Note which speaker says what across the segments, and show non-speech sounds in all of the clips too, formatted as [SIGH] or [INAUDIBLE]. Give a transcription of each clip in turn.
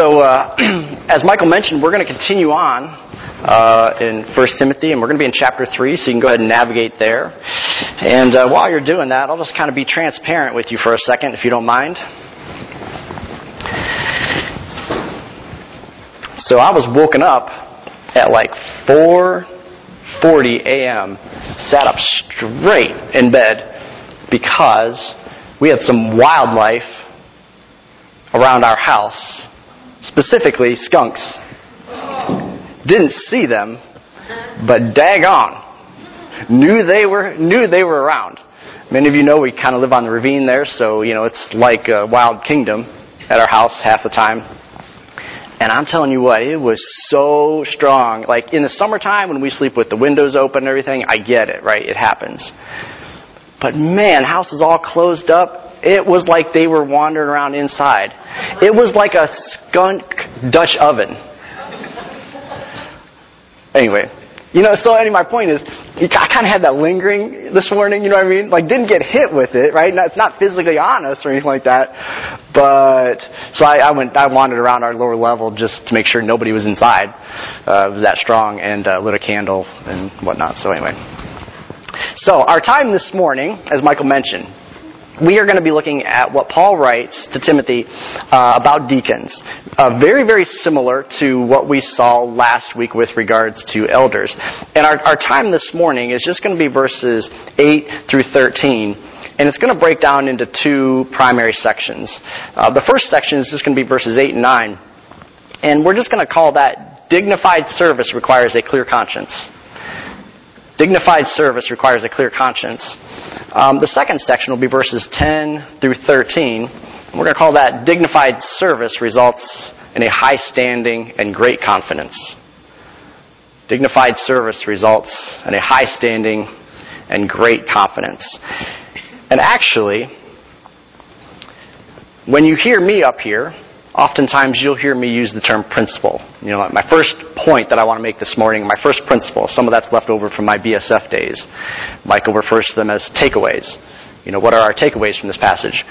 Speaker 1: So, uh, [CLEARS THROAT] as Michael mentioned, we're going to continue on uh, in 1 Timothy, and we're going to be in chapter 3, so you can go ahead and navigate there. And uh, while you're doing that, I'll just kind of be transparent with you for a second, if you don't mind. So I was woken up at like 4:40 a.m. Sat up straight in bed because we had some wildlife around our house, specifically skunks. Didn't see them, but daggone, knew they were knew they were around. Many of you know we kind of live on the ravine there, so you know it's like a wild kingdom at our house half the time. And I'm telling you what, it was so strong. Like in the summertime when we sleep with the windows open and everything, I get it, right? It happens. But man, house is all closed up. It was like they were wandering around inside. It was like a skunk Dutch oven. Anyway, you know, so anyway, my point is, I kind of had that lingering this morning, you know what I mean? Like, didn't get hit with it, right? It's not physically on us or anything like that. But, so I, I went, I wandered around our lower level just to make sure nobody was inside. Uh, it was that strong and uh, lit a candle and whatnot. So anyway. So, our time this morning, as Michael mentioned, we are going to be looking at what Paul writes to Timothy uh, about deacons. Uh, very, very similar to what we saw last week with regards to elders. And our, our time this morning is just going to be verses 8 through 13. And it's going to break down into two primary sections. Uh, the first section is just going to be verses 8 and 9. And we're just going to call that dignified service requires a clear conscience. Dignified service requires a clear conscience. Um, the second section will be verses 10 through 13. We're going to call that dignified service results in a high standing and great confidence. Dignified service results in a high standing and great confidence. And actually, when you hear me up here, oftentimes you'll hear me use the term principle. You know, my first point that I want to make this morning, my first principle, some of that's left over from my BSF days. Michael refers to them as takeaways. You know, what are our takeaways from this passage?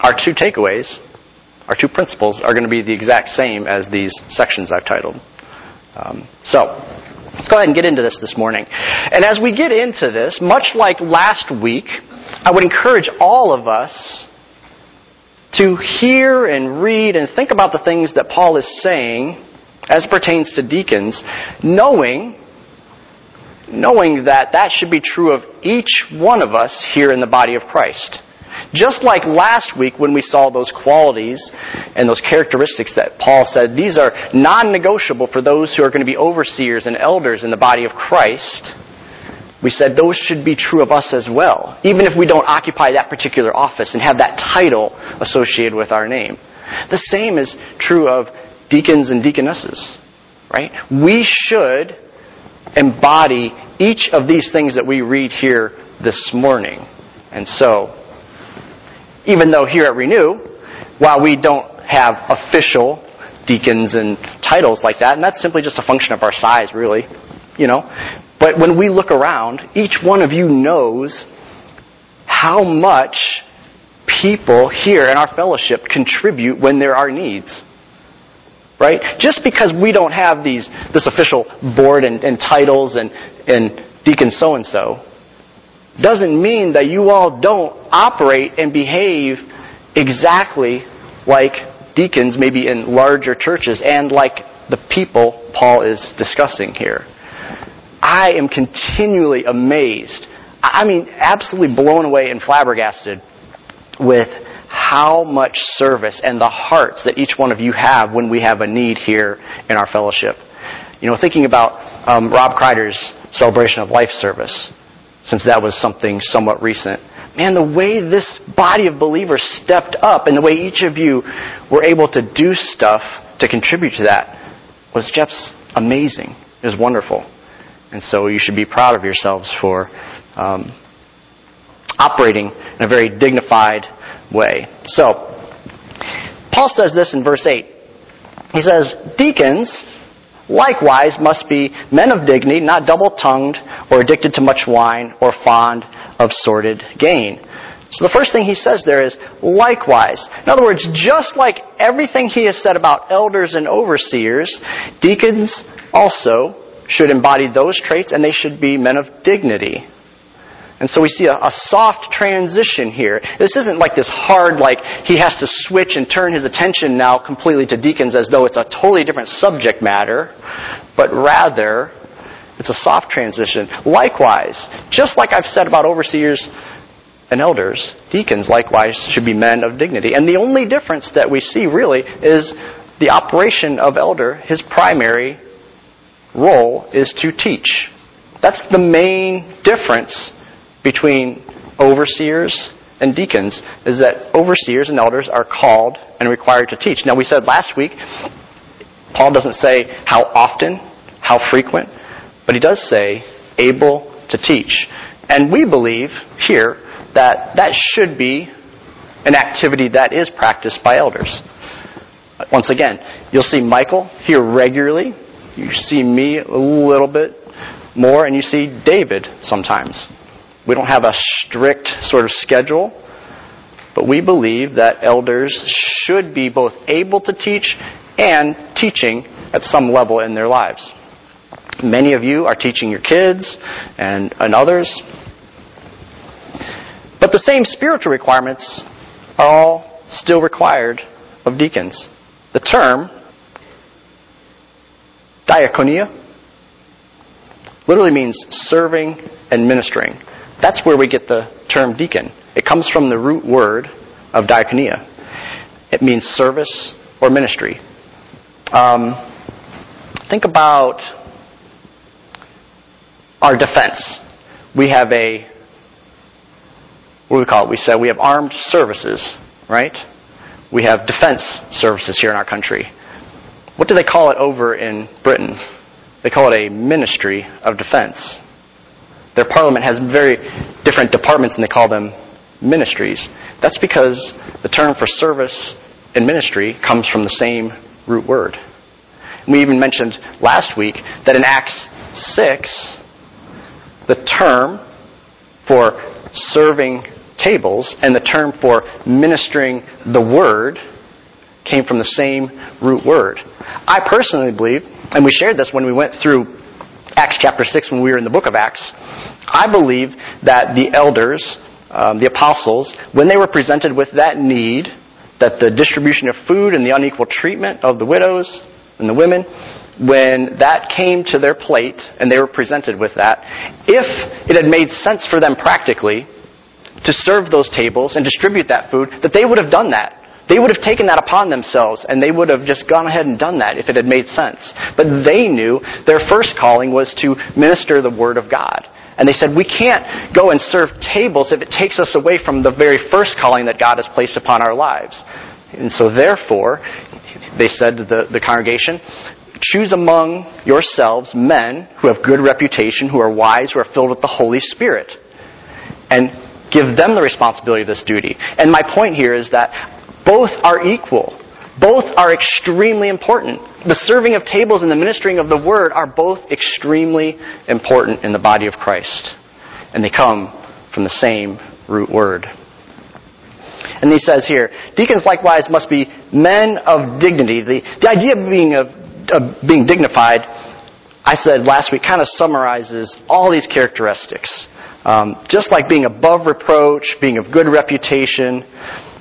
Speaker 1: Our two takeaways, our two principles, are going to be the exact same as these sections I've titled. Um, so, let's go ahead and get into this this morning. And as we get into this, much like last week, I would encourage all of us to hear and read and think about the things that Paul is saying as pertains to deacons, knowing knowing that that should be true of each one of us here in the body of Christ. Just like last week when we saw those qualities and those characteristics that Paul said, these are non-negotiable for those who are going to be overseers and elders in the body of Christ we said those should be true of us as well, even if we don't occupy that particular office and have that title associated with our name. The same is true of deacons and deaconesses, right? We should embody each of these things that we read here this morning. And so, even though here at Renew, while we don't have official deacons and titles like that, and that's simply just a function of our size, really, you know, but when we look around, each one of you knows how much people here in our fellowship contribute when there are needs. Right? Just because we don't have these this official board and, and titles and, and deacon so and so doesn't mean that you all don't operate and behave exactly like deacons maybe in larger churches and like the people Paul is discussing here. I am continually amazed. I mean, absolutely blown away and flabbergasted with how much service and the hearts that each one of you have when we have a need here in our fellowship. You know, thinking about um, Rob Kreider's celebration of life service, since that was something somewhat recent. Man, the way this body of believers stepped up and the way each of you were able to do stuff to contribute to that was just amazing. It was wonderful. And so you should be proud of yourselves for um, operating in a very dignified way. So, Paul says this in verse 8. He says, Deacons likewise must be men of dignity, not double tongued or addicted to much wine or fond of sordid gain. So the first thing he says there is likewise. In other words, just like everything he has said about elders and overseers, deacons also should embody those traits and they should be men of dignity. And so we see a, a, soft transition here. This isn't like this hard, like he has to switch and turn his attention now completely to deacons as though it's a totally different subject matter, but rather it's a soft transition. Likewise, just like I've said about overseers and elders, deacons likewise should be men of dignity. And the only difference that we see really is the operation of elder, his primary role is to teach. That's the main difference between overseers and deacons is that overseers and elders are called and required to teach. Now we said last week Paul doesn't say how often, how frequent, but he does say able to teach. And we believe here that that should be an activity that is practiced by elders. Once again, you'll see Michael here regularly. You see me a little bit more, and you see David sometimes. We don't have a strict sort of schedule, but we believe that elders should be both able to teach and teaching at some level in their lives. Many of you are teaching your kids and, and others. But the same spiritual requirements are all still required of deacons. The term diaconia literally means serving and ministering. That's where we get the term deacon. It comes from the root word of diakonia. It means service or ministry. Um, think about our defense. We have a, what do we call it? We said we have armed services, right? We have defense services here in our country. What do they call it over in Britain? They call it a ministry of defense. Their parliament has very different departments and they call them ministries. That's because the term for service and ministry comes from the same root word. We even mentioned last week that in Acts 6, the term for serving tables and the term for ministering the word came from the same root word. I personally believe, and we shared this when we went through Acts chapter 6 when we were in the book of Acts, I believe that the elders, um, the apostles, when they were presented with that need, that the distribution of food and the unequal treatment of the widows and the women, when that came to their plate and they were presented with that, if it had made sense for them practically to serve those tables and distribute that food, that they would have done that. They would have taken that upon themselves and they would have just gone ahead and done that if it had made sense. But they knew their first calling was to minister the Word of God. And they said, we can't go and serve tables if it takes us away from the very first calling that God has placed upon our lives. And so therefore, they said to the, the congregation, choose among yourselves men who have good reputation, who are wise, who are filled with the Holy Spirit. And give them the responsibility of this duty. And my point here is that both are equal. Both are extremely important. The serving of tables and the ministering of the word are both extremely important in the body of Christ. And they come from the same root word. And he says here, deacons likewise must be men of dignity. The, the idea of being, of, of being dignified, I said last week, kind of summarizes all these characteristics. Um, just like being above reproach, being of good reputation,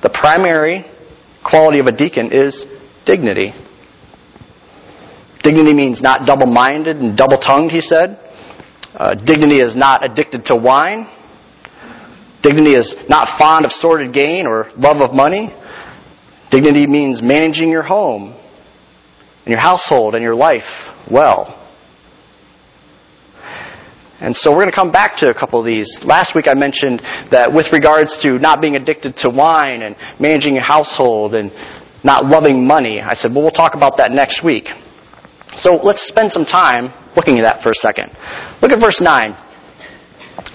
Speaker 1: the primary quality of a deacon is dignity. Dignity means not double minded and double tongued, he said. Uh, dignity is not addicted to wine. Dignity is not fond of sordid gain or love of money. Dignity means managing your home and your household and your life well. And so we're going to come back to a couple of these. Last week I mentioned that with regards to not being addicted to wine and managing your household and not loving money, I said, well, we'll talk about that next week. So let's spend some time looking at that for a second. Look at verse 9.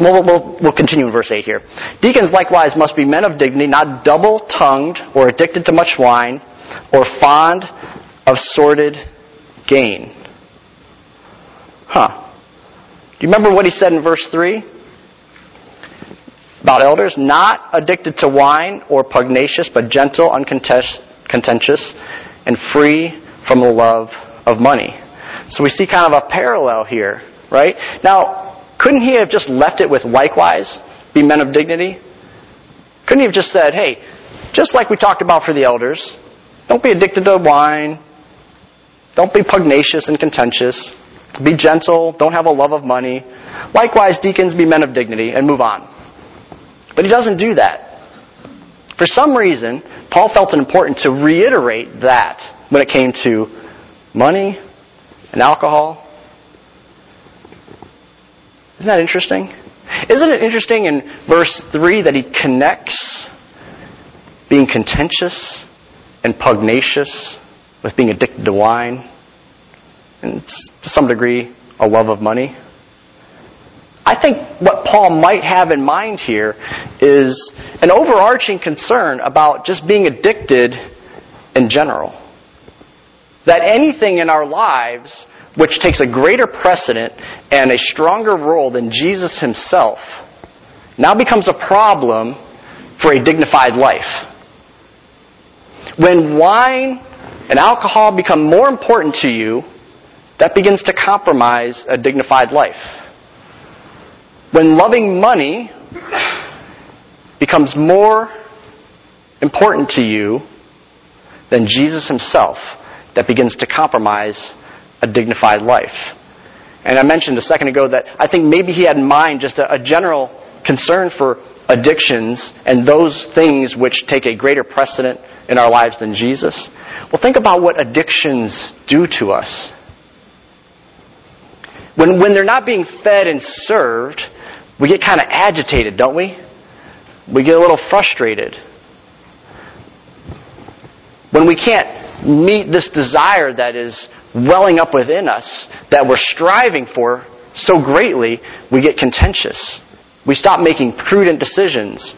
Speaker 1: We'll, we'll, we'll continue in verse 8 here. Deacons likewise must be men of dignity, not double tongued or addicted to much wine or fond of sordid gain. Do you remember what he said in verse 3? about elders, not addicted to wine or pugnacious, but gentle, uncontentious, and free from the love of money. So we see kind of a parallel here, right? Now, couldn't he have just left it with likewise, be men of dignity? Couldn't he have just said, hey, just like we talked about for the elders, don't be addicted to wine, don't be pugnacious and contentious, be gentle, don't have a love of money. Likewise, deacons, be men of dignity, and move on. But he doesn't do that. For some reason, Paul felt it important to reiterate that when it came to money and alcohol. Isn't that interesting? Isn't it interesting in verse 3 that he connects being contentious and pugnacious with being addicted to wine and to some degree a love of money? I think what Paul might have in mind here is an overarching concern about just being addicted in general. That anything in our lives which takes a greater precedent and a stronger role than Jesus himself now becomes a problem for a dignified life. When wine and alcohol become more important to you, that begins to compromise a dignified life. When loving money becomes more important to you than Jesus himself, that begins to compromise a dignified life. And I mentioned a second ago that I think maybe he had in mind just a, a general concern for addictions and those things which take a greater precedent in our lives than Jesus. Well, think about what addictions do to us. When, when they're not being fed and served, we get kind of agitated, don't we? We get a little frustrated. When we can't meet this desire that is welling up within us, that we're striving for so greatly, we get contentious. We stop making prudent decisions.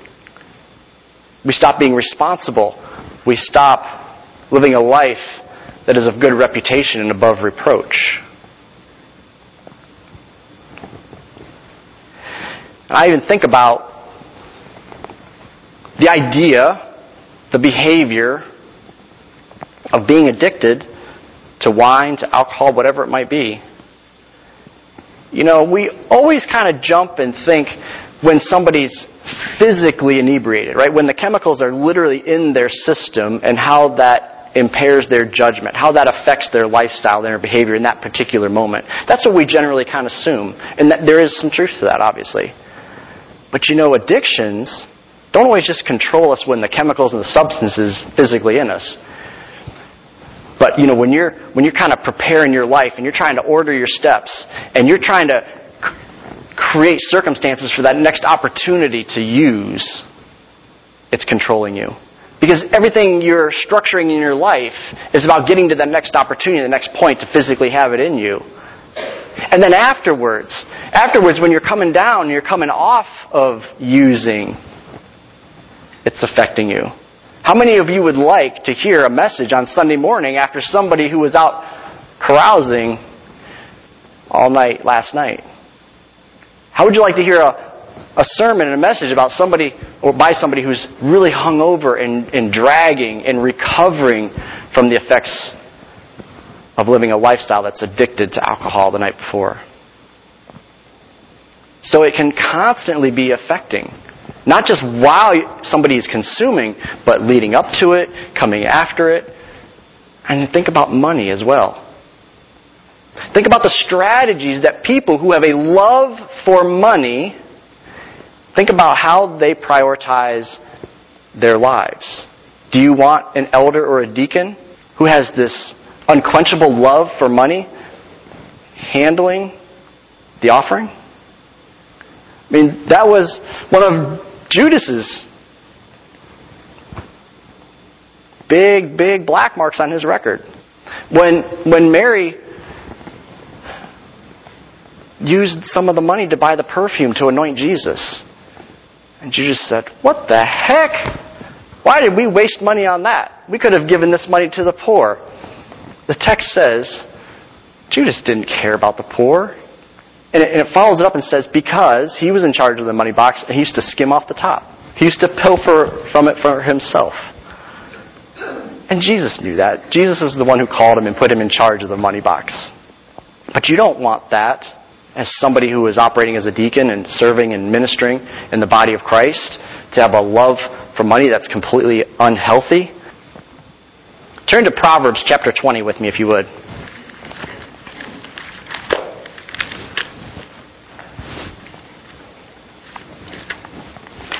Speaker 1: We stop being responsible. We stop living a life that is of good reputation and above reproach. And I even think about the idea, the behavior of being addicted to wine, to alcohol, whatever it might be. You know, we always kind of jump and think when somebody's physically inebriated, right? When the chemicals are literally in their system and how that impairs their judgment, how that affects their lifestyle, and their behavior in that particular moment. That's what we generally kind of assume. And that there is some truth to that, obviously. But you know, addictions don't always just control us when the chemicals and the substances physically in us. But you know, when you're when you're kind of preparing your life and you're trying to order your steps and you're trying to c- create circumstances for that next opportunity to use, it's controlling you. Because everything you're structuring in your life is about getting to that next opportunity, the next point to physically have it in you. And then afterwards, afterwards when you're coming down, you're coming off of using, it's affecting you. How many of you would like to hear a message on Sunday morning after somebody who was out carousing all night last night? How would you like to hear a, a sermon and a message about somebody or by somebody who's really hungover and, and dragging and recovering from the effects of living a lifestyle that's addicted to alcohol the night before. So it can constantly be affecting. Not just while somebody is consuming, but leading up to it, coming after it. And think about money as well. Think about the strategies that people who have a love for money think about how they prioritize their lives. Do you want an elder or a deacon who has this unquenchable love for money handling the offering? I mean, that was one of Judas's big, big black marks on his record. When, when Mary used some of the money to buy the perfume to anoint Jesus, and Judas said, What the heck? Why did we waste money on that? We could have given this money to the poor. The text says Judas didn't care about the poor. And it, and it follows it up and says, because he was in charge of the money box and he used to skim off the top. He used to pilfer from it for himself. And Jesus knew that. Jesus is the one who called him and put him in charge of the money box. But you don't want that as somebody who is operating as a deacon and serving and ministering in the body of Christ to have a love for money that's completely unhealthy. Turn to Proverbs chapter 20 with me if you would.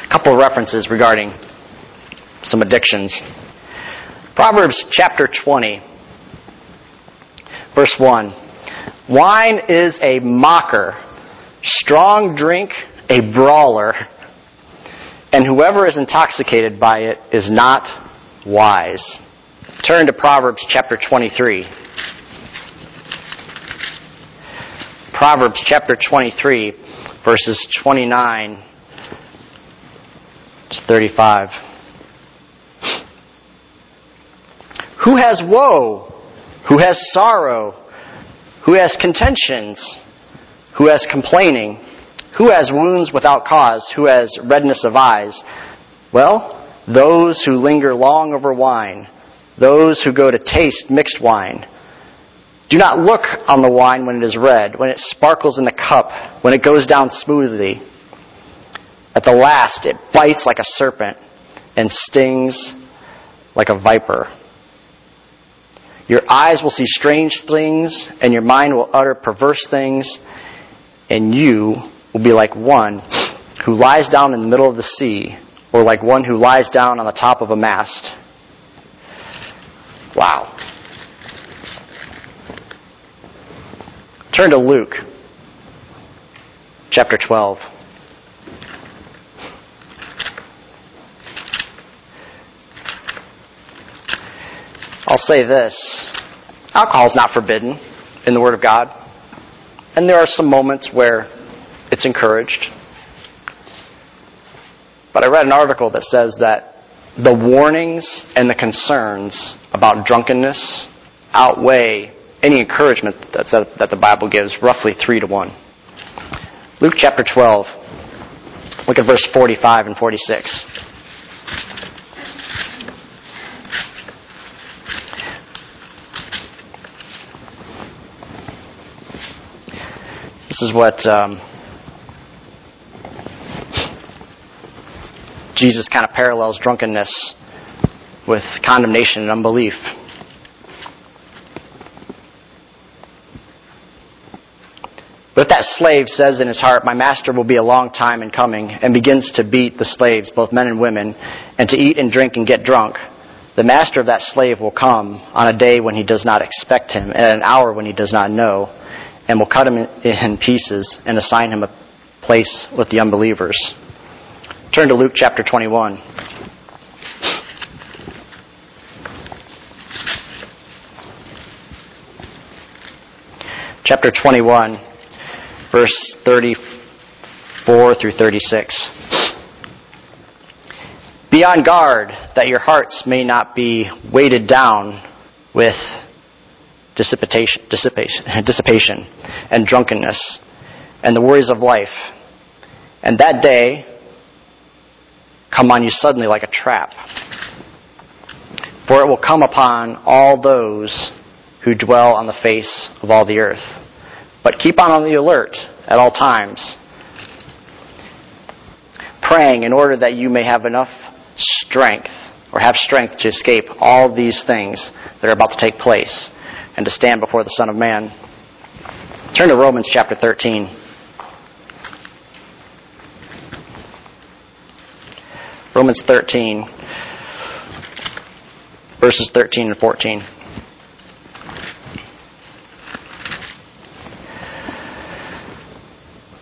Speaker 1: A couple of references regarding some addictions. Proverbs chapter 20, verse 1. Wine is a mocker, strong drink a brawler, and whoever is intoxicated by it is not wise. Turn to Proverbs chapter 23. Proverbs chapter 23, verses 29 to 35. Who has woe? Who has sorrow? Who has contentions? Who has complaining? Who has wounds without cause? Who has redness of eyes? Well, those who linger long over wine, those who go to taste mixed wine. Do not look on the wine when it is red, when it sparkles in the cup, when it goes down smoothly. At the last, it bites like a serpent and stings like a viper. Your eyes will see strange things, and your mind will utter perverse things, and you will be like one who lies down in the middle of the sea, or like one who lies down on the top of a mast. Wow. Turn to Luke chapter 12. I'll say this alcohol is not forbidden in the Word of God. And there are some moments where it's encouraged. But I read an article that says that the warnings and the concerns about drunkenness outweigh any encouragement that, the Bible gives, roughly three to one. Luke chapter 12, look at verse 45 and 46. This is what um, Jesus kind of parallels drunkenness with condemnation and unbelief. But if that slave says in his heart, My master will be a long time in coming, and begins to beat the slaves, both men and women, and to eat and drink and get drunk, the master of that slave will come on a day when he does not expect him, at an hour when he does not know and will cut him in pieces and assign him a place with the unbelievers. Turn to Luke chapter 21. Chapter 21, verse 34 through 36. Be on guard that your hearts may not be weighted down with dissipation, dissipation, [LAUGHS] dissipation and drunkenness and the worries of life. And that day come on you suddenly like a trap. For it will come upon all those who dwell on the face of all the earth. But keep on on the alert at all times, praying in order that you may have enough strength or have strength to escape all these things that are about to take place and to stand before the Son of Man. Turn to Romans chapter 13. Romans 13, verses 13 and 14.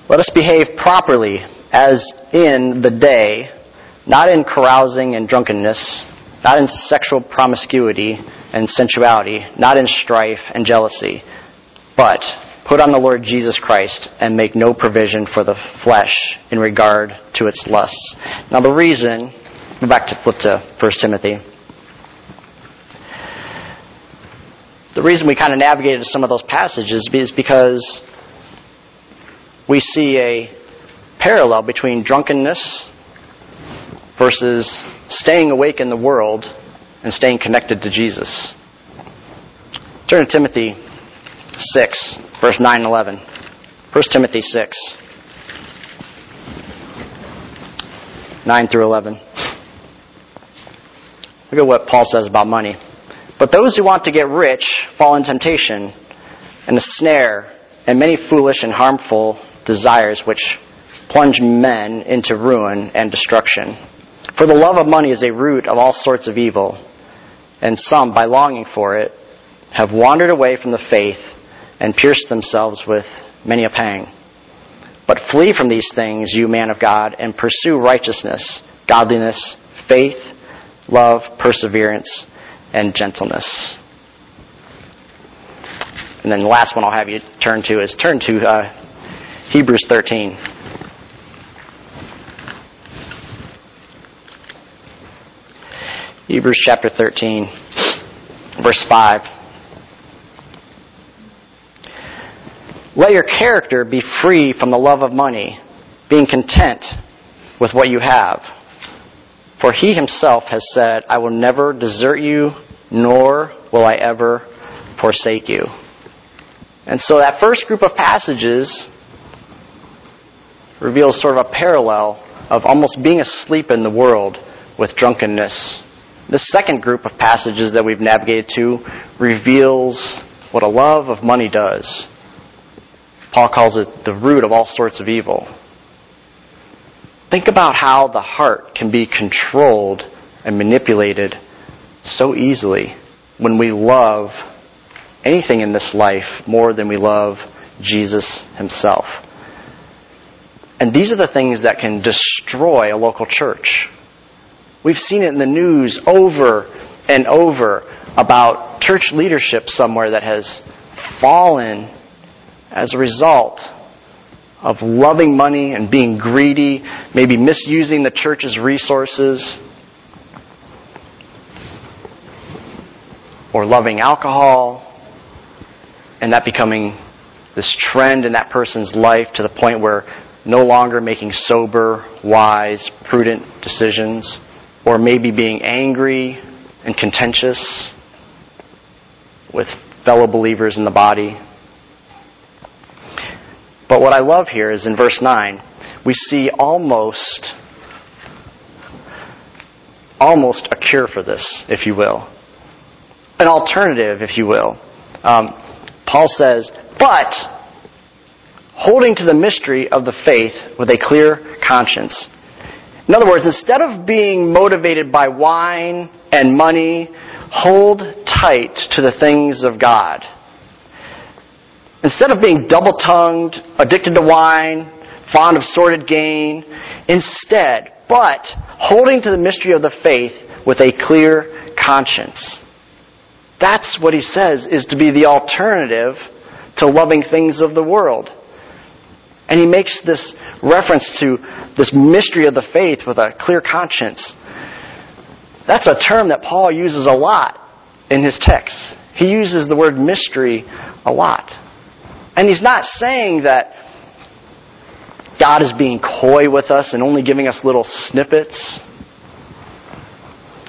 Speaker 1: Let us behave properly as in the day, not in carousing and drunkenness, not in sexual promiscuity and sensuality, not in strife and jealousy, but put on the Lord Jesus Christ and make no provision for the flesh in regard to its lusts. Now the reason, go back to flip to 1 Timothy. The reason we kind of navigated some of those passages is because we see a parallel between drunkenness versus staying awake in the world and staying connected to Jesus. Turn to Timothy 6, verse 9 and 11. 1 Timothy 6, 9 through 11. Look at what Paul says about money. But those who want to get rich fall in temptation and a snare and many foolish and harmful desires which plunge men into ruin and destruction. For the love of money is a root of all sorts of evil, and some, by longing for it, have wandered away from the faith and pierce themselves with many a pang. But flee from these things, you man of God, and pursue righteousness, godliness, faith, love, perseverance, and gentleness. And then the last one I'll have you turn to is turn to uh, Hebrews 13. Hebrews chapter 13, verse 5. Let your character be free from the love of money, being content with what you have. For he himself has said, I will never desert you, nor will I ever forsake you. And so that first group of passages reveals sort of a parallel of almost being asleep in the world with drunkenness. The second group of passages that we've navigated to reveals what a love of money does. Paul calls it the root of all sorts of evil. Think about how the heart can be controlled and manipulated so easily when we love anything in this life more than we love Jesus himself. And these are the things that can destroy a local church. We've seen it in the news over and over about church leadership somewhere that has fallen as a result of loving money and being greedy, maybe misusing the church's resources, or loving alcohol, and that becoming this trend in that person's life to the point where no longer making sober, wise, prudent decisions, or maybe being angry and contentious with fellow believers in the body. But what I love here is in verse 9, we see almost almost a cure for this, if you will. An alternative, if you will. Um, Paul says, but holding to the mystery of the faith with a clear conscience. In other words, instead of being motivated by wine and money, hold tight to the things of God. Instead of being double tongued, addicted to wine, fond of sordid gain, instead, but holding to the mystery of the faith with a clear conscience. That's what he says is to be the alternative to loving things of the world. And he makes this reference to this mystery of the faith with a clear conscience. That's a term that Paul uses a lot in his texts. He uses the word mystery a lot. And he's not saying that God is being coy with us and only giving us little snippets.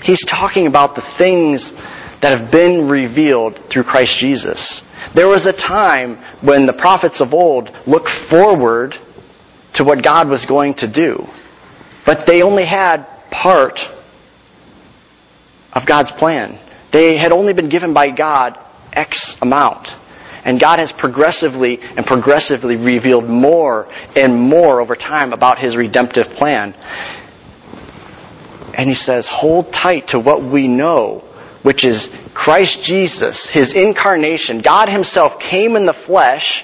Speaker 1: He's talking about the things that have been revealed through Christ Jesus. There was a time when the prophets of old looked forward to what God was going to do, but they only had part of God's plan. They had only been given by God X amount. And God has progressively and progressively revealed more and more over time about His redemptive plan. And He says, hold tight to what we know, which is Christ Jesus, His incarnation. God Himself came in the flesh,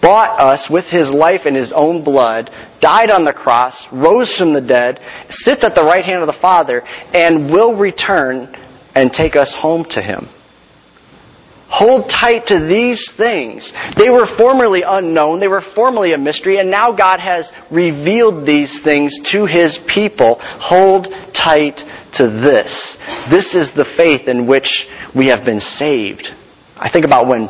Speaker 1: bought us with His life and His own blood, died on the cross, rose from the dead, sits at the right hand of the Father, and will return and take us home to Him. Hold tight to these things. They were formerly unknown, they were formerly a mystery, and now God has revealed these things to His people. Hold tight to this. This is the faith in which we have been saved. I think about when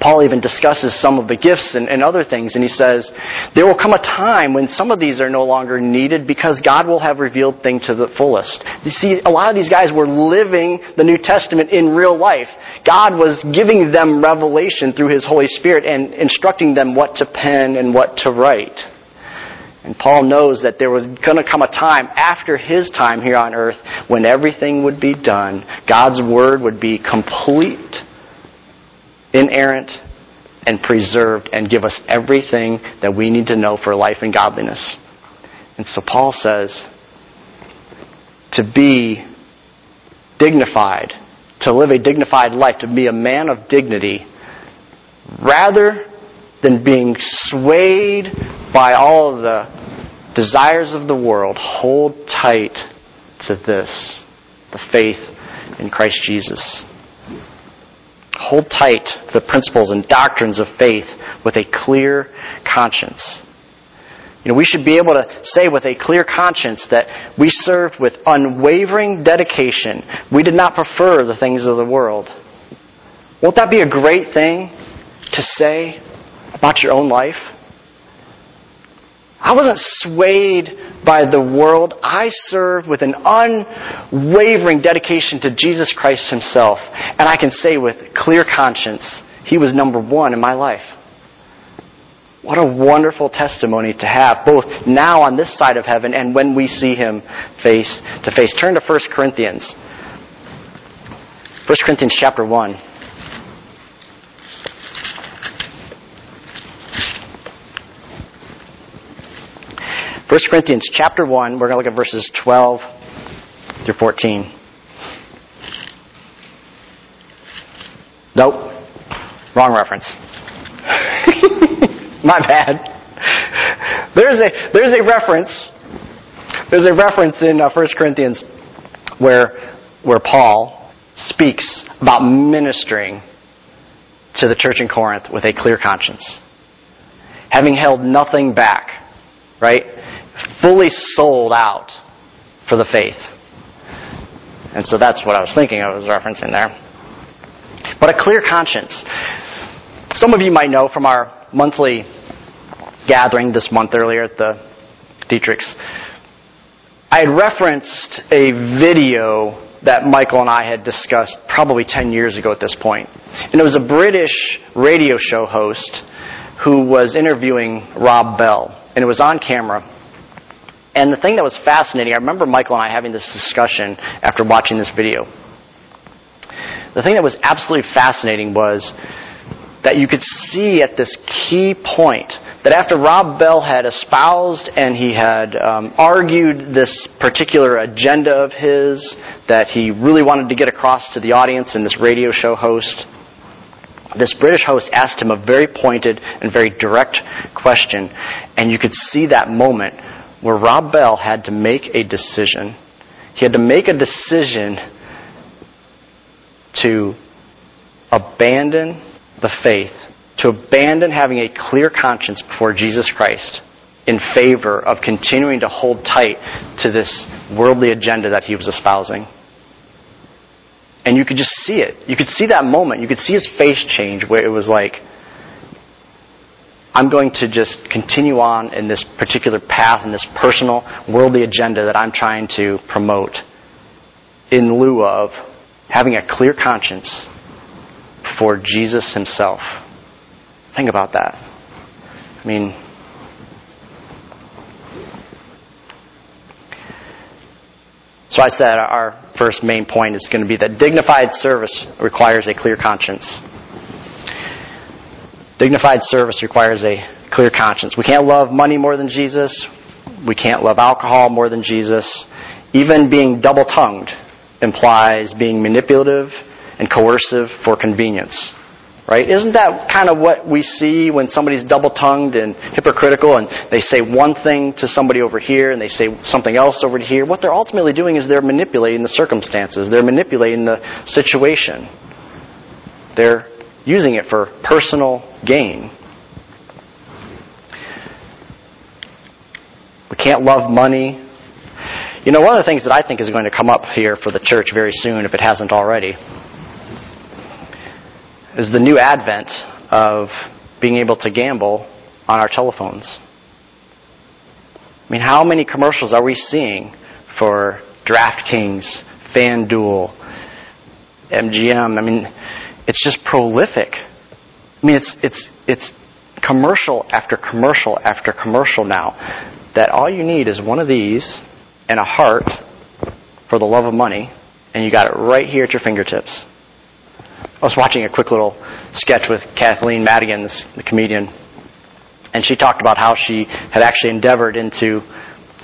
Speaker 1: Paul even discusses some of the gifts and, and, other things, and he says, There will come a time when some of these are no longer needed because God will have revealed things to the fullest. You see, a lot of these guys were living the New Testament in real life. God was giving them revelation through His Holy Spirit and instructing them what to pen and what to write. And Paul knows that there was going to come a time after his time here on earth when everything would be done. God's Word would be complete inerrant, and preserved and give us everything that we need to know for life and godliness. And so Paul says to be dignified, to live a dignified life, to be a man of dignity, rather than being swayed by all of the desires of the world, hold tight to this, the faith in Christ Jesus. Hold tight to the principles and doctrines of faith with a clear conscience. You know, we should be able to say with a clear conscience that we served with unwavering dedication. We did not prefer the things of the world. Won't that be a great thing to say about your own life? I wasn't swayed by the world. I served with an unwavering dedication to Jesus Christ Himself. And I can say with clear conscience, He was number one in my life. What a wonderful testimony to have, both now on this side of heaven and when we see Him face to face. Turn to 1 Corinthians. 1 Corinthians chapter 1. 1 Corinthians chapter 1, we're going to look at verses 12 through 14. Nope. Wrong reference. [LAUGHS] My bad. There's a, there's a reference. There's a reference in uh, 1 Corinthians where, where Paul speaks about ministering to the church in Corinth with a clear conscience. Having held nothing back, right? Fully sold out for the faith. And so that's what I was thinking I was referencing there. But a clear conscience. Some of you might know from our monthly gathering this month earlier at the Dietrich's, I had referenced a video that Michael and I had discussed probably 10 years ago at this point. And it was a British radio show host who was interviewing Rob Bell. And it was on camera. And the thing that was fascinating, I remember Michael and I having this discussion after watching this video. The thing that was absolutely fascinating was that you could see at this key point that after Rob Bell had espoused and he had um, argued this particular agenda of his that he really wanted to get across to the audience and this radio show host, this British host asked him a very pointed and very direct question, and you could see that moment where Rob Bell had to make a decision. He had to make a decision to abandon the faith, to abandon having a clear conscience before Jesus Christ in favor of continuing to hold tight to this worldly agenda that he was espousing. And you could just see it. You could see that moment. You could see his face change where it was like, I'm going to just continue on in this particular path, in this personal, worldly agenda that I'm trying to promote in lieu of having a clear conscience for Jesus himself. Think about that. I mean, so I said our first main point is going to be that dignified service requires a clear conscience. Dignified service requires a clear conscience. We can't love money more than Jesus. We can't love alcohol more than Jesus. Even being double tongued implies being manipulative and coercive for convenience. Right? Isn't that kind of what we see when somebody's double tongued and hypocritical and they say one thing to somebody over here and they say something else over here? What they're ultimately doing is they're manipulating the circumstances, they're manipulating the situation. They're using it for personal gain. We can't love money. You know, one of the things that I think is going to come up here for the church very soon, if it hasn't already, is the new advent of being able to gamble on our telephones. I mean, how many commercials are we seeing for DraftKings, FanDuel, MGM? I mean, it's just prolific. I mean, it's, it's, it's commercial after commercial after commercial now that all you need is one of these and a heart for the love of money, and you got it right here at your fingertips. I was watching a quick little sketch with Kathleen Madigan, the comedian, and she talked about how she had actually endeavored into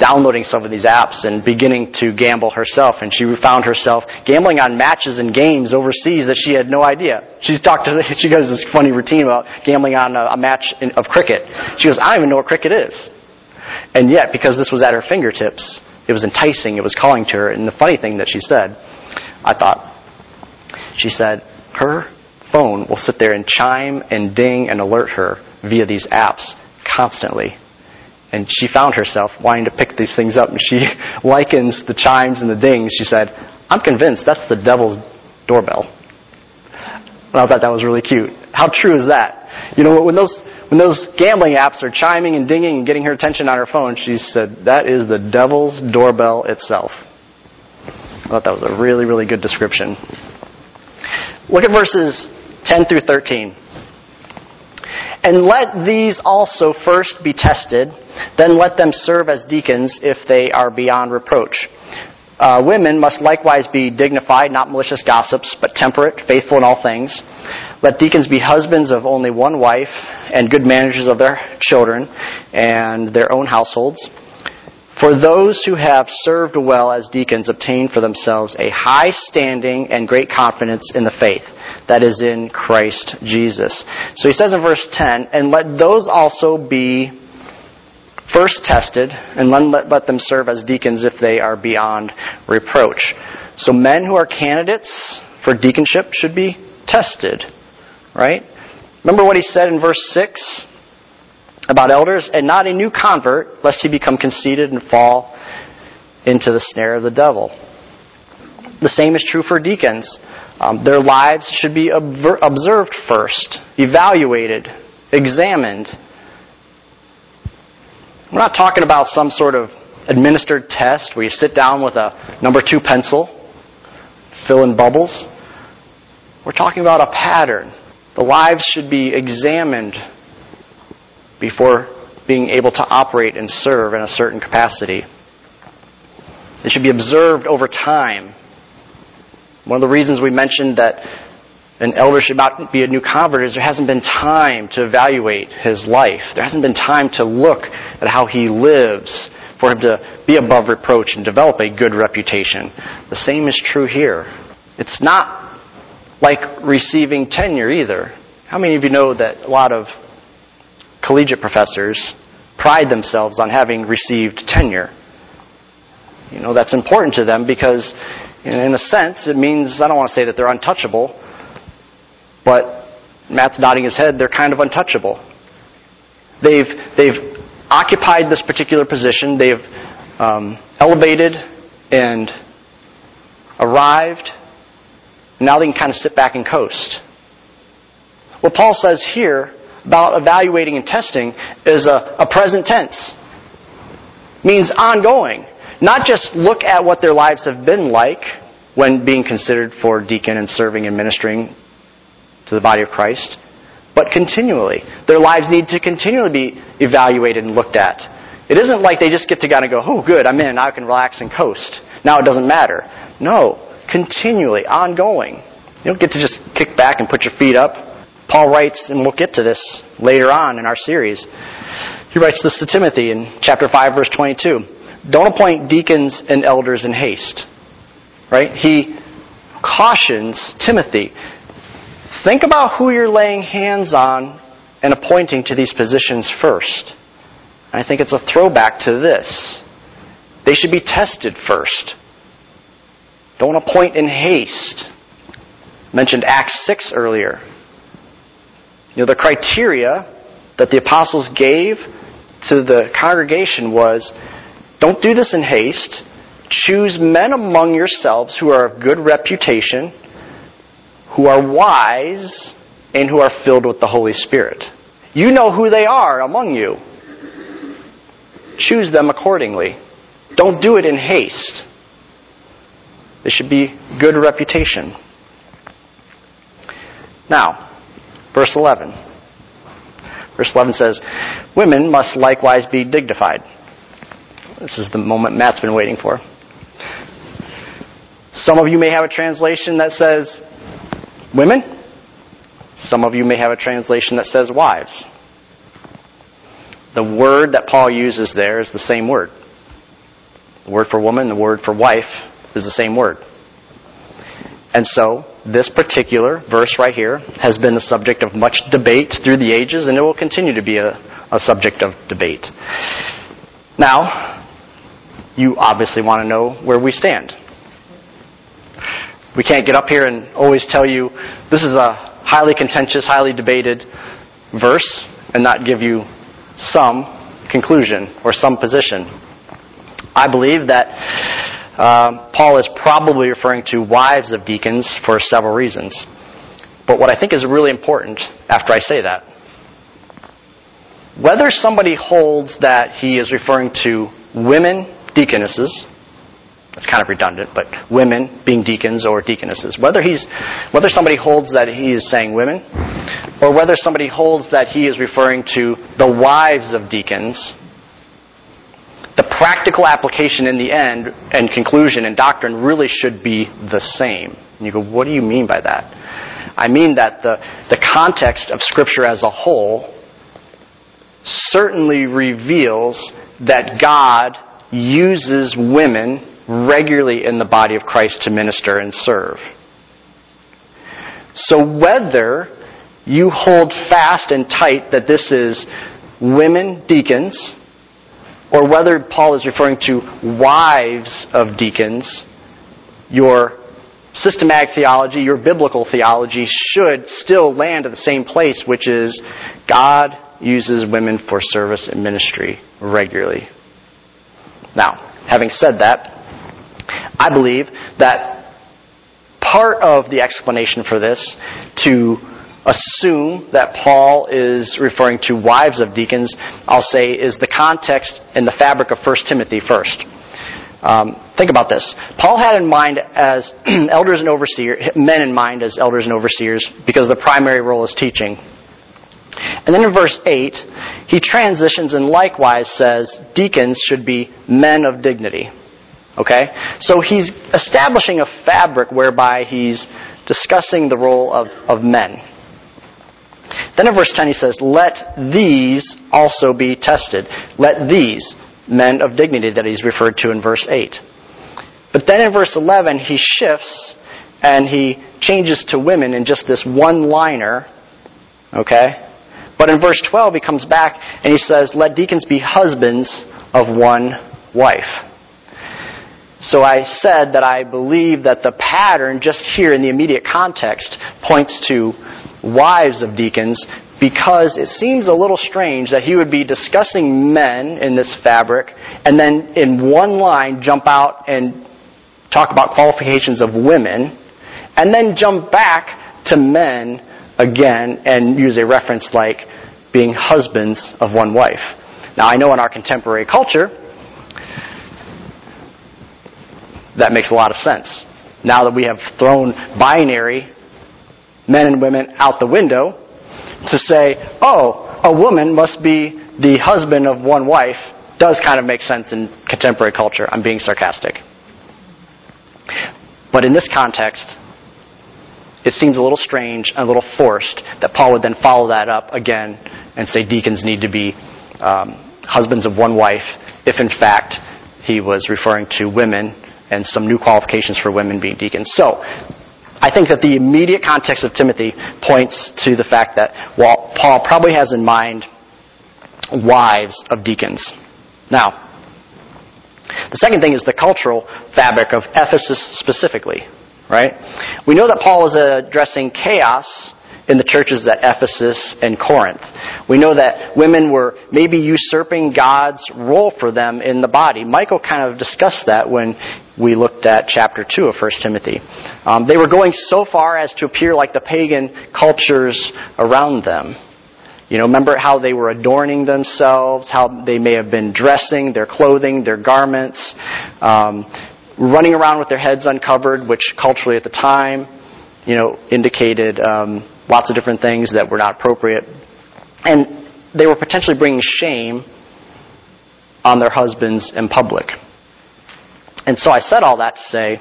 Speaker 1: downloading some of these apps and beginning to gamble herself. And she found herself gambling on matches and games overseas that she had no idea. She's talked to, [LAUGHS] she goes this funny routine about gambling on a, a match in, of cricket. She goes, I don't even know what cricket is. And yet, because this was at her fingertips, it was enticing, it was calling to her. And the funny thing that she said, I thought, she said, her phone will sit there and chime and ding and alert her via these apps constantly and she found herself wanting to pick these things up. And she [LAUGHS] likens the chimes and the dings. She said, I'm convinced that's the devil's doorbell. And I thought that was really cute. How true is that? You know, when those, when those gambling apps are chiming and dinging and getting her attention on her phone, she said, that is the devil's doorbell itself. I thought that was a really, really good description. Look at verses 10 through 13. And let these also first be tested, then let them serve as deacons if they are beyond reproach. Uh, women must likewise be dignified, not malicious gossips, but temperate, faithful in all things. Let deacons be husbands of only one wife, and good managers of their children and their own households. For those who have served well as deacons obtain for themselves a high standing and great confidence in the faith that is in Christ Jesus. So he says in verse 10, and let those also be first tested, and let, let them serve as deacons if they are beyond reproach. So men who are candidates for deaconship should be tested, right? Remember what he said in verse 6 about elders? And not a new convert, lest he become conceited and fall into the snare of the devil. The same is true for deacons. Um, their lives should be observed first, evaluated, examined. We're not talking about some sort of administered test where you sit down with a number two pencil, fill in bubbles. We're talking about a pattern. The lives should be examined before being able to operate and serve in a certain capacity. It should be observed over time one of the reasons we mentioned that an elder should not be a new convert is there hasn't been time to evaluate his life. There hasn't been time to look at how he lives for him to be above reproach and develop a good reputation. The same is true here. It's not like receiving tenure either. How many of you know that a lot of collegiate professors pride themselves on having received tenure? You know, that's important to them because in a sense, it means, I don't want to say that they're untouchable, but Matt's nodding his head, they're kind of untouchable. They've, they've occupied this particular position, they've um, elevated and arrived, now they can kind of sit back and coast. What Paul says here about evaluating and testing is a, a present tense. means ongoing. Not just look at what their lives have been like when being considered for deacon and serving and ministering to the body of Christ, but continually. Their lives need to continually be evaluated and looked at. It isn't like they just get to kind of go, oh, good, I'm in, now I can relax and coast. Now it doesn't matter. No, continually, ongoing. You don't get to just kick back and put your feet up. Paul writes, and we'll get to this later on in our series. He writes this to Timothy in chapter 5, verse 22. Don't appoint deacons and elders in haste. Right? He cautions Timothy think about who you're laying hands on and appointing to these positions first. I think it's a throwback to this. They should be tested first. Don't appoint in haste. I mentioned Acts 6 earlier. Know, the criteria that the apostles gave to the congregation was don't do this in haste. Choose men among yourselves who are of good reputation, who are wise, and who are filled with the Holy Spirit. You know who they are among you. Choose them accordingly. Don't do it in haste. They should be good reputation. Now, verse 11. Verse 11 says, Women must likewise be dignified. This is the moment Matt's been waiting for. Some of you may have a translation that says women. Some of you may have a translation that says wives. The word that Paul uses there is the same word. The word for woman, the word for wife is the same word. And so, this particular verse right here has been the subject of much debate through the ages, and it will continue to be a, a subject of debate. Now, you obviously want to know where we stand. We can't get up here and always tell you this is a highly contentious, highly debated verse and not give you some conclusion or some position. I believe that uh, Paul is probably referring to wives of deacons for several reasons. But what I think is really important after I say that, whether somebody holds that he is referring to women deaconesses that's kind of redundant, but women being deacons or deaconesses. Whether he's, whether somebody holds that he is saying women, or whether somebody holds that he is referring to the wives of deacons, the practical application in the end and conclusion and doctrine really should be the same. And you go, what do you mean by that? I mean that the, the context of Scripture as a whole certainly reveals that God uses women regularly in the body of Christ to minister and serve. So whether you hold fast and tight that this is women deacons, or whether Paul is referring to wives of deacons, your systematic theology, your biblical theology should still land at the same place, which is God uses women for service and ministry regularly. Now, having said that, I believe that part of the explanation for this to assume that Paul is referring to wives of deacons, I'll say, is the context and the fabric of 1 Timothy first. Um, think about this. Paul had in mind as [CLEARS THROAT] elders and overseers, men in mind as elders and overseers, because the primary role is teaching. And then in verse 8, he transitions and likewise says deacons should be men of dignity. Okay? So he's establishing a fabric whereby he's discussing the role of, of men. Then in verse 10 he says, Let these also be tested. Let these, men of dignity that he's referred to in verse 8. But then in verse 11 he shifts and he changes to women in just this one liner. Okay? But in verse 12 he comes back and he says, Let deacons be husbands of one wife. So I said that I believe that the pattern just here in the immediate context points to wives of deacons because it seems a little strange that he would be discussing men in this fabric and then in one line jump out and talk about qualifications of women and then jump back to men again and use a reference like being husbands of one wife. Now I know in our contemporary culture, that makes a lot of sense. Now that we have thrown binary men and women out the window to say, oh, a woman must be the husband of one wife does kind of make sense in contemporary culture. I'm being sarcastic. But in this context, it seems a little strange and a little forced that Paul would then follow that up again and say deacons need to be um, husbands of one wife if in fact he was referring to women and some new qualifications for women being deacons. So, I think that the immediate context of Timothy points to the fact that while Paul probably has in mind wives of deacons. Now, the second thing is the cultural fabric of Ephesus specifically, right? We know that Paul is addressing chaos in the churches at Ephesus and Corinth. We know that women were maybe usurping God's role for them in the body. Michael kind of discussed that when we looked at chapter 2 of 1 Timothy. Um, they were going so far as to appear like the pagan cultures around them. You know, remember how they were adorning themselves, how they may have been dressing, their clothing, their garments, um, running around with their heads uncovered, which culturally at the time, you know, indicated um, lots of different things that were not appropriate. And they were potentially bringing shame on their husbands in public. And so I said all that to say,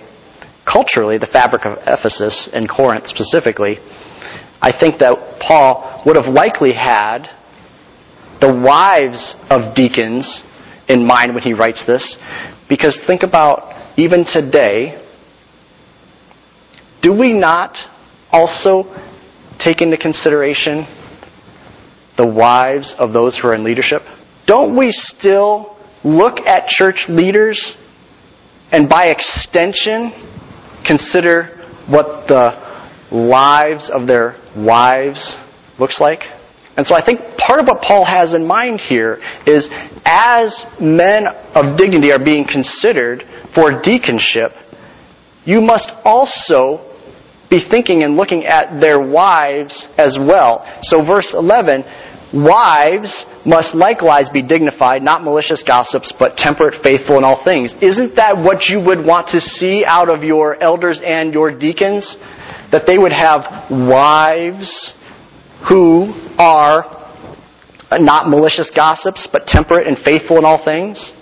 Speaker 1: culturally, the fabric of Ephesus and Corinth specifically, I think that Paul would have likely had the wives of deacons in mind when he writes this. Because think about, even today, do we not also take into consideration the wives of those who are in leadership? Don't we still look at church leaders and by extension consider what the lives of their wives looks like? And so I think part of what Paul has in mind here is as men of dignity are being considered for deaconship, you must also be thinking and looking at their wives as well. So verse 11, wives must likewise be dignified, not malicious gossips, but temperate, faithful in all things. Isn't that what you would want to see out of your elders and your deacons? That they would have wives who are not malicious gossips, but temperate and faithful in all things?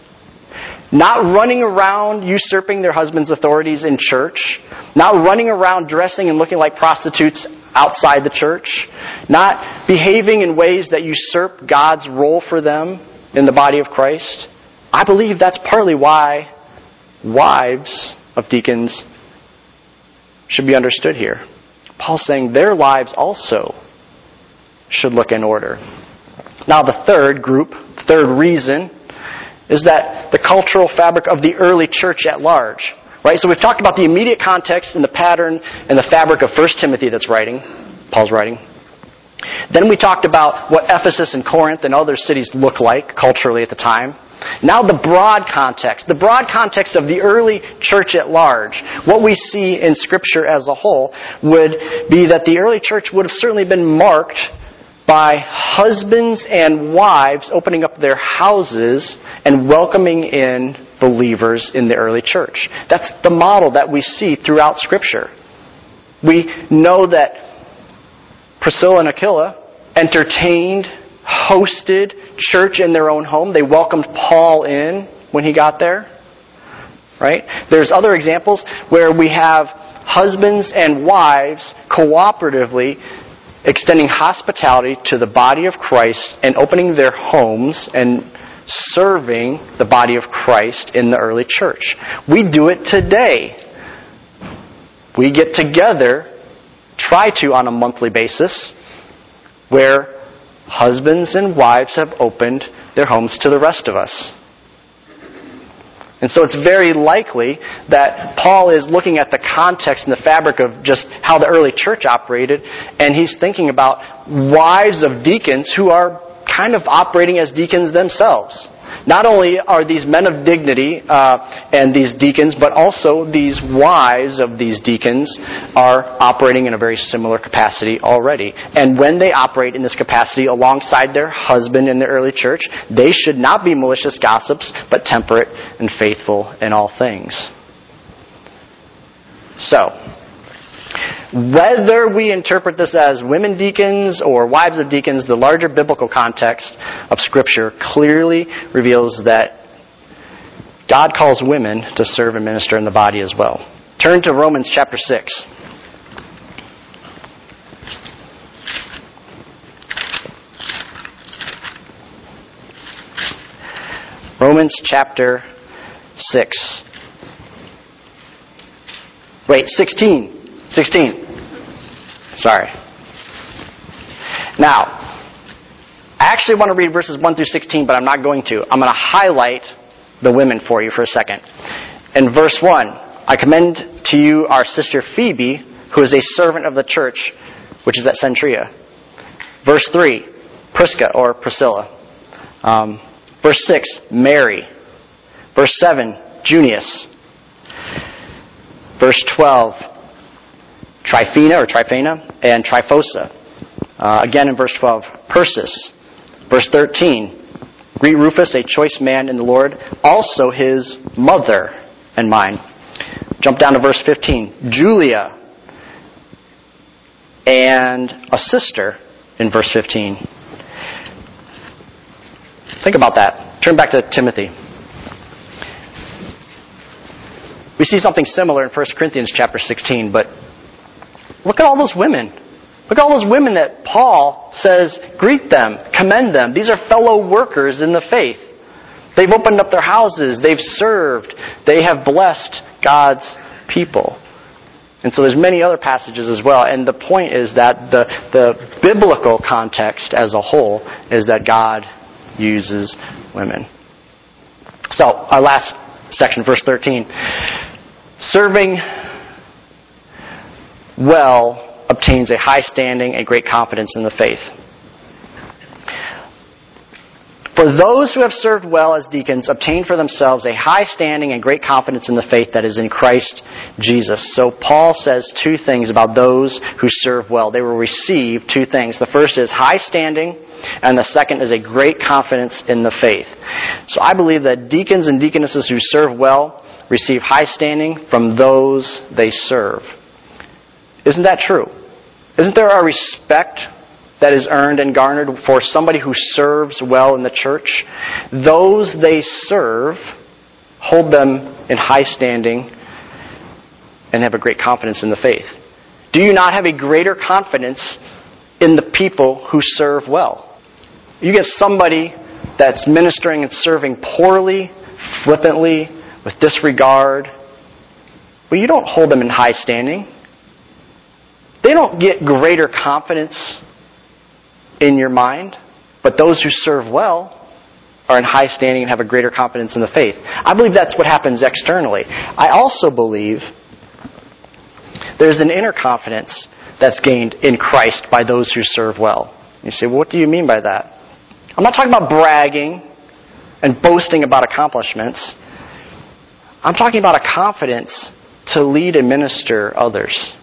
Speaker 1: Not running around usurping their husband's authorities in church. Not running around dressing and looking like prostitutes outside the church. Not behaving in ways that usurp God's role for them in the body of Christ. I believe that's partly why wives of deacons should be understood here. Paul's saying their lives also should look in order. Now, the third group, third reason is that the cultural fabric of the early church at large. Right? So we've talked about the immediate context and the pattern and the fabric of 1 Timothy that's writing, Paul's writing. Then we talked about what Ephesus and Corinth and other cities look like culturally at the time. Now the broad context, the broad context of the early church at large, what we see in scripture as a whole would be that the early church would have certainly been marked by husbands and wives opening up their houses and welcoming in believers in the early church. That's the model that we see throughout Scripture. We know that Priscilla and Aquila entertained, hosted church in their own home. They welcomed Paul in when he got there. Right? There's other examples where we have husbands and wives cooperatively extending hospitality to the body of Christ and opening their homes and serving the body of Christ in the early church. We do it today. We get together, try to on a monthly basis, where husbands and wives have opened their homes to the rest of us. And so it's very likely that Paul is looking at the context and the fabric of just how the early church operated, and he's thinking about wives of deacons who are kind of operating as deacons themselves. Not only are these men of dignity uh, and these deacons, but also these wives of these deacons are operating in a very similar capacity already. And when they operate in this capacity alongside their husband in the early church, they should not be malicious gossips, but temperate and faithful in all things. So, whether we interpret this as women deacons or wives of deacons, the larger biblical context of Scripture clearly reveals that God calls women to serve and minister in the body as well. Turn to Romans chapter 6. Romans chapter 6. Wait, 16. 16. Sorry. Now, I actually want to read verses 1 through 16, but I'm not going to. I'm going to highlight the women for you for a second. In verse 1, I commend to you our sister Phoebe, who is a servant of the church, which is at Cenchrea. Verse 3, Prisca or Priscilla. Um, verse 6, Mary. Verse 7, Junius. Verse 12, Tryphena or Tryphena and Tryphosa. Uh, again in verse 12, Persis. Verse 13, Greet Rufus, a choice man in the Lord, also his mother and mine. Jump down to verse 15. Julia and a sister in verse 15. Think about that. Turn back to Timothy. We see something similar in 1 Corinthians chapter 16, but look at all those women. Look at all those women that Paul says, greet them, commend them. These are fellow workers in the faith. They've opened up their houses, they've served, they have blessed God's people. And so there's many other passages as well. And the point is that the, the biblical context as a whole is that God uses women. So, our last section, verse 13. Serving well obtains a high standing and great confidence in the faith. For those who have served well as deacons obtain for themselves a high standing and great confidence in the faith that is in Christ Jesus. So Paul says two things about those who serve well. They will receive two things. The first is high standing, and the second is a great confidence in the faith. So I believe that deacons and deaconesses who serve well receive high standing from those they serve. Isn't that true? Isn't there a respect that is earned and garnered for somebody who serves well in the church, those they serve hold them in high standing and have a great confidence in the faith. Do you not have a greater confidence in the people who serve well? You get somebody that's ministering and serving poorly, flippantly, with disregard, well, you don't hold them in high standing. They don't get greater confidence in your mind, but those who serve well are in high standing and have a greater confidence in the faith. I believe that's what happens externally. I also believe there's an inner confidence that's gained in Christ by those who serve well. You say, well, what do you mean by that? I'm not talking about bragging and boasting about accomplishments. I'm talking about a confidence to lead and minister others.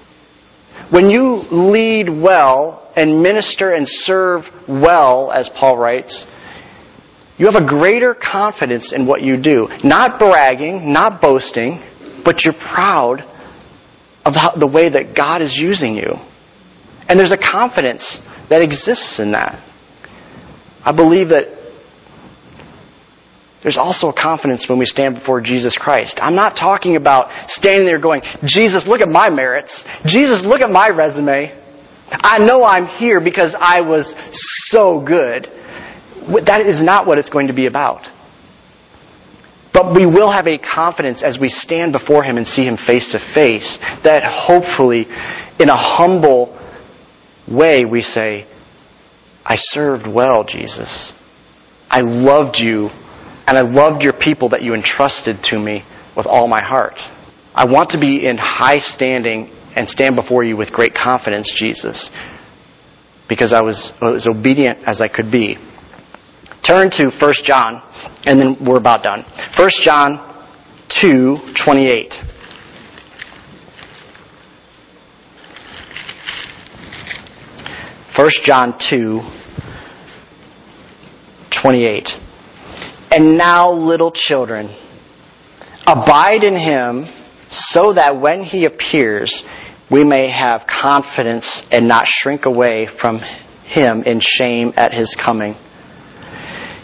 Speaker 1: When you lead well and minister and serve well, as Paul writes, you have a greater confidence in what you do. Not bragging, not boasting, but you're proud of the way that God is using you. And there's a confidence that exists in that. I believe that there's also a confidence when we stand before Jesus Christ. I'm not talking about standing there going, Jesus, look at my merits. Jesus, look at my resume. I know I'm here because I was so good. That is not what it's going to be about. But we will have a confidence as we stand before Him and see Him face to face that hopefully, in a humble way, we say, I served well, Jesus. I loved you and I loved your people that you entrusted to me with all my heart. I want to be in high standing and stand before you with great confidence, Jesus, because I was as obedient as I could be. Turn to 1 John, and then we're about done. 1 John 2 28. First John 2, 28. And now, little children, abide in him so that when he appears, we may have confidence and not shrink away from him in shame at his coming.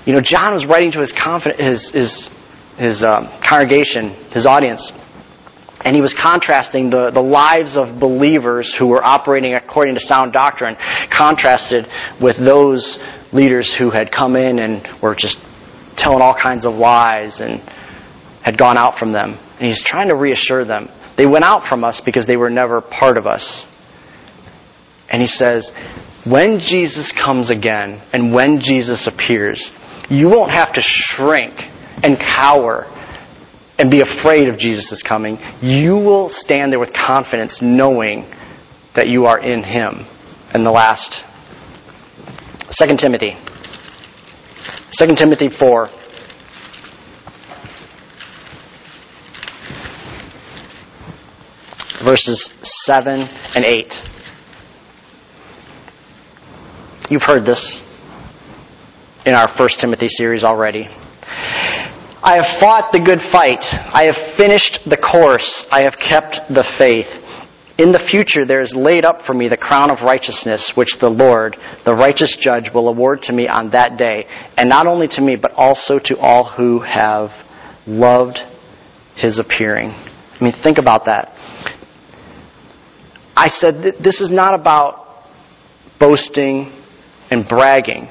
Speaker 1: You know, John was writing to his, his, his, his um, congregation, his audience, and he was contrasting the, the lives of believers who were operating according to sound doctrine, contrasted with those leaders who had come in and were just telling all kinds of lies and had gone out from them. And he's trying to reassure them. They went out from us because they were never part of us. And he says, when Jesus comes again and when Jesus appears, you won't have to shrink and cower and be afraid of Jesus' coming. You will stand there with confidence knowing that you are in Him. And the last, 2 Timothy 2 Timothy 4. verses 7 and 8. You've heard this in our First Timothy series already. I have fought the good fight. I have finished the course. I have kept the faith. In the future, there is laid up for me the crown of righteousness, which the Lord, the righteous judge, will award to me on that day, and not only to me, but also to all who have loved his appearing. I mean, think about that. I said this is not about boasting and bragging.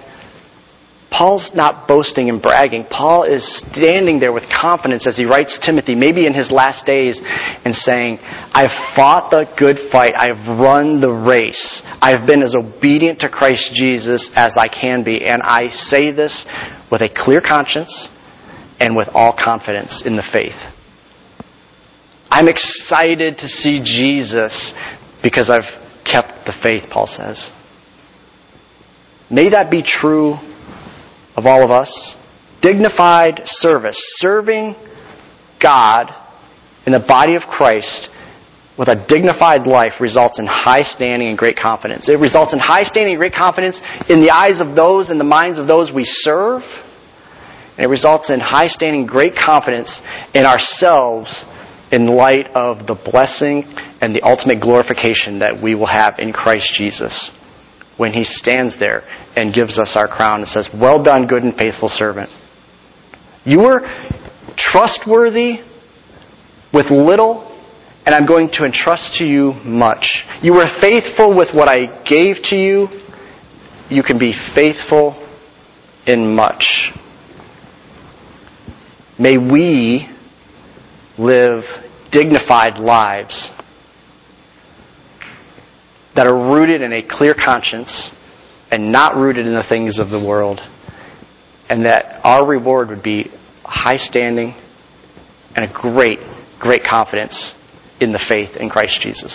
Speaker 1: Paul's not boasting and bragging. Paul is standing there with confidence as he writes Timothy, maybe in his last days, and saying, I've fought the good fight. I've run the race. I've been as obedient to Christ Jesus as I can be. And I say this with a clear conscience and with all confidence in the faith. I'm excited to see Jesus because I've kept the faith, Paul says. May that be true of all of us. Dignified service, serving God in the body of Christ with a dignified life results in high standing and great confidence. It results in high standing and great confidence in the eyes of those, in the minds of those we serve. And it results in high standing, great confidence in ourselves in light of the blessing and the ultimate glorification that we will have in Christ Jesus when he stands there and gives us our crown and says, Well done, good and faithful servant. You were trustworthy with little, and I'm going to entrust to you much. You were faithful with what I gave to you. You can be faithful in much. May we live dignified lives that are rooted in a clear conscience and not rooted in the things of the world, and that our reward would be high standing and a great, great confidence in the faith in Christ Jesus.